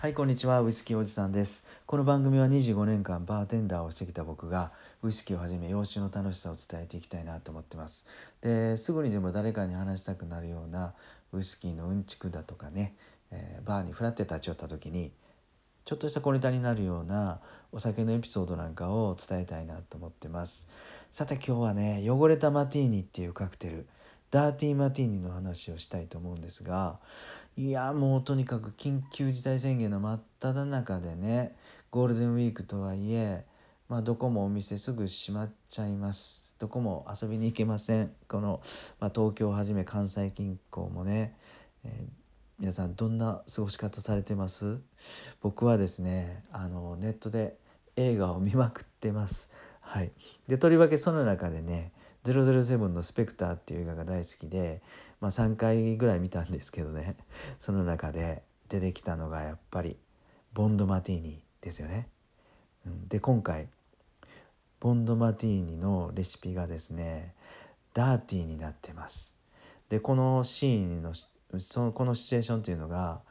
はいこんにちは。ウイスキーおじさんです。この番組は25年間バーテンダーをしてきた僕がウイスキーをはじめ洋酒の楽しさを伝えていきたいなと思ってます。ですぐにでも誰かに話したくなるようなウイスキーのうんちくだとかね、えー、バーにフラって立ち寄った時にちょっとした小ネタになるようなお酒のエピソードなんかを伝えたいなと思ってます。さて今日はね汚れたマティーニっていうカクテルダーティーマティーニの話をしたいと思うんですがいやもうとにかく緊急事態宣言の真っ只中でねゴールデンウィークとはいえまあ、どこもお店すぐ閉まっちゃいます。どこも遊びに行けません。この、まあ、東京をはじめ関西近郊もね、えー、皆さんどんな過ごし方されてます？僕はですねあのネットで映画を見まくってます。はい。でとりわけその中でね007の「スペクター」っていう映画が大好きで、まあ、3回ぐらい見たんですけどね その中で出てきたのがやっぱりボンドマティーニですよね。で今回ボンドマティーニのレシピがですねダーティーになってます。でこのシーンのそのこのシチュエーションっていうのが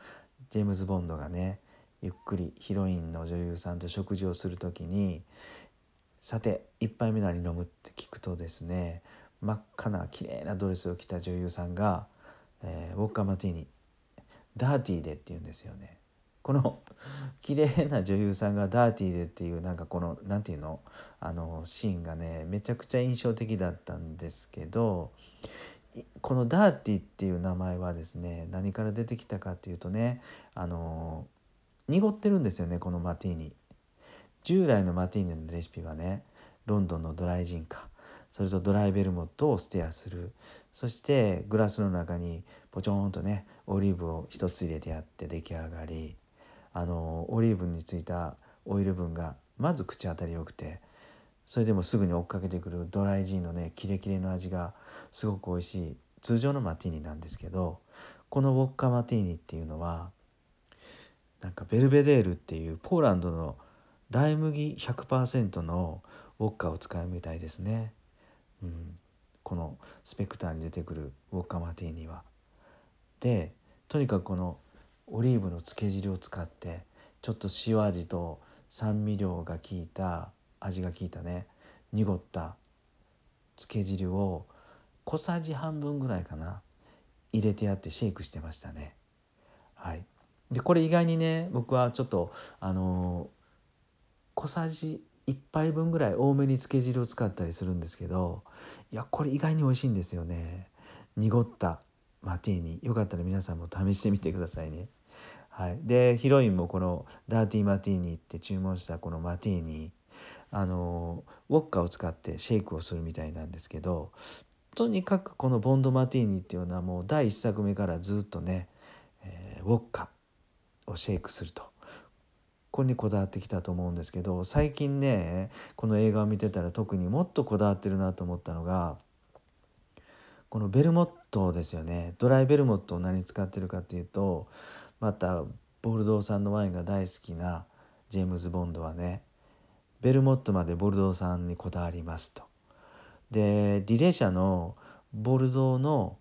ジェームズ・ボンドがねゆっくりヒロインの女優さんと食事をする時にさて1杯目何飲むって聞くとですね真っ赤な綺麗なドレスを着た女優さんが、えー、ウォッカマティーニダーティーでって言うんですよね。この綺麗な女優さんがダーティーでっていうなんかこの何て言うの？あのシーンがねめちゃくちゃ印象的だったんですけどこのダーティーっていう名前はですね何から出てきたかっていうとねあの濁ってるんですよねこのマティーニ。従来のマティーニのレシピはねロンドンのドライジンカそれとドライベルモットをステアする。そしてグラスの中にポチョンとねオリーブを一つ入れてやって出来上がり。あのオリーブについたオイル分がまず口当たり良くて。それでもすぐに追っかけてくるドライジンのねキレキレの味がすごく美味しい通常のマティーニなんですけどこのウォッカマティーニっていうのはなんかベルベデールっていうポーランドのライ麦100%のウォッカを使うみたいですね、うん、このスペクターに出てくるウォッカマティーニは。でとにかくこのオリーブの漬け汁を使ってちょっと塩味と酸味料が効いた味が効いたね濁った漬け汁を小さじ半分ぐらいかな入れてやってシェイクしてましたね。はい、でこれ意外にね僕はちょっとあの小さじ1杯分ぐらい多めに漬け汁を使ったりするんですけどいやこれ意外に美味しいんですよね。濁ったマティーニ。よかったら皆さんも試してみてくださいね。はい、でヒロインもこのダーティーマティーニって注文したこのマティーニ。あのウォッカを使ってシェイクをするみたいなんですけどとにかくこのボンドマティーニっていうのはもう第1作目からずっとね、えー、ウォッカをシェイクすると。これにこだわってきたと思うんですけど最近ねこの映画を見てたら特にもっとこだわってるなと思ったのがこのベルモットですよねドライベルモットを何使ってるかっていうとまたボルドー産のワインが大好きなジェームズ・ボンドはねベルモットまでボルドー産にこだわりますと。でリレー社のボルドーの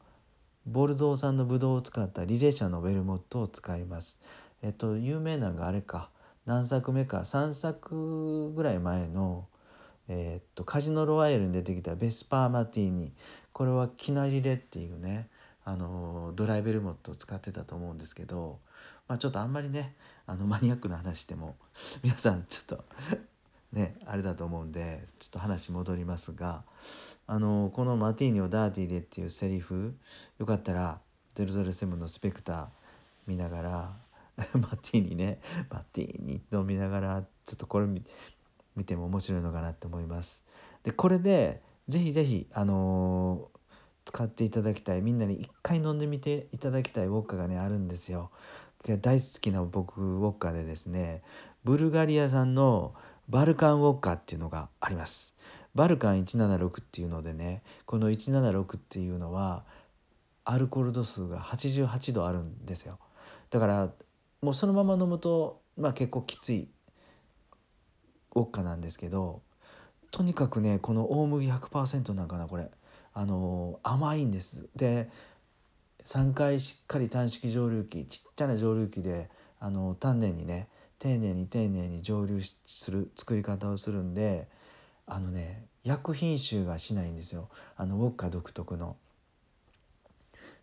ボルドー産のブドウを使ったリレー社のベルモットを使います。えっと有名なのがあれか何作目か3作ぐらい前の、えー、っとカジノロワイヤルに出てきたベスパーマティーニ。これはキナリレっていうねあのドライベルモットを使ってたと思うんですけど、まあ、ちょっとあんまりねあのマニアックな話しても 皆さんちょっと ねあれだと思うんでちょっと話戻りますがあのこの「マティーニをダーティーで」っていうセリフよかったら007のスペクター見ながら マティーニねマティーニ飲みながらちょっとこれ見ても面白いのかなと思います。でこれでぜひぜひあのー、使っていただきたいみんなに一回飲んでみていただきたいウォッカがねあるんですよ。大好きな僕ウォッカでですねブルガリア産のバルカンウォッカっていうのがあります。バルカン176っていうのでねこの176っていうのはアルコール度数が88度あるんですよだからもうそのまま飲むと、まあ、結構きついウォッカなんですけどとにかくねこの大麦100%なんかなこれ。あの甘いんです。で3回しっかり短式蒸留機ちっちゃな蒸留機であの丹念にね丁寧に丁寧に蒸留する作り方をするんであのね薬品臭がしないんですよ。あのウォッカ独特の。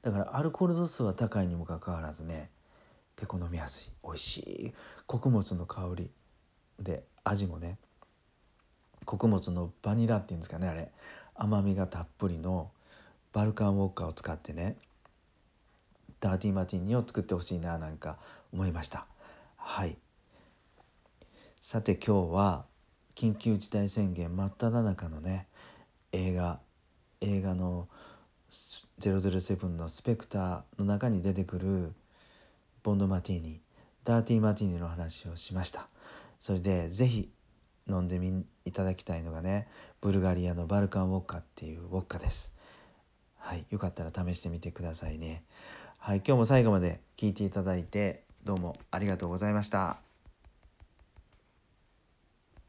だからアルコール度数は高いにもかかわらずね結構飲みやすい美味しい。穀物の香り。で味もね穀物のバニラっていうんですかねあれ。甘みがたっぷりのバルカンウォッカーを使ってねダーティーマティーニを作ってほしいななんか思いました。はい。さて今日は緊急事態宣言真っ只中のね映画映画の007のスペクターの中に出てくるボンドマティーニダーティーマティーニの話をしました。それで是非飲んでみいただきたいのがねブルガリアのバルカンウォッカっていうウォッカです。はいよかったら試してみてくださいね。はい今日も最後まで聞いていただいてどうもありがとうございました。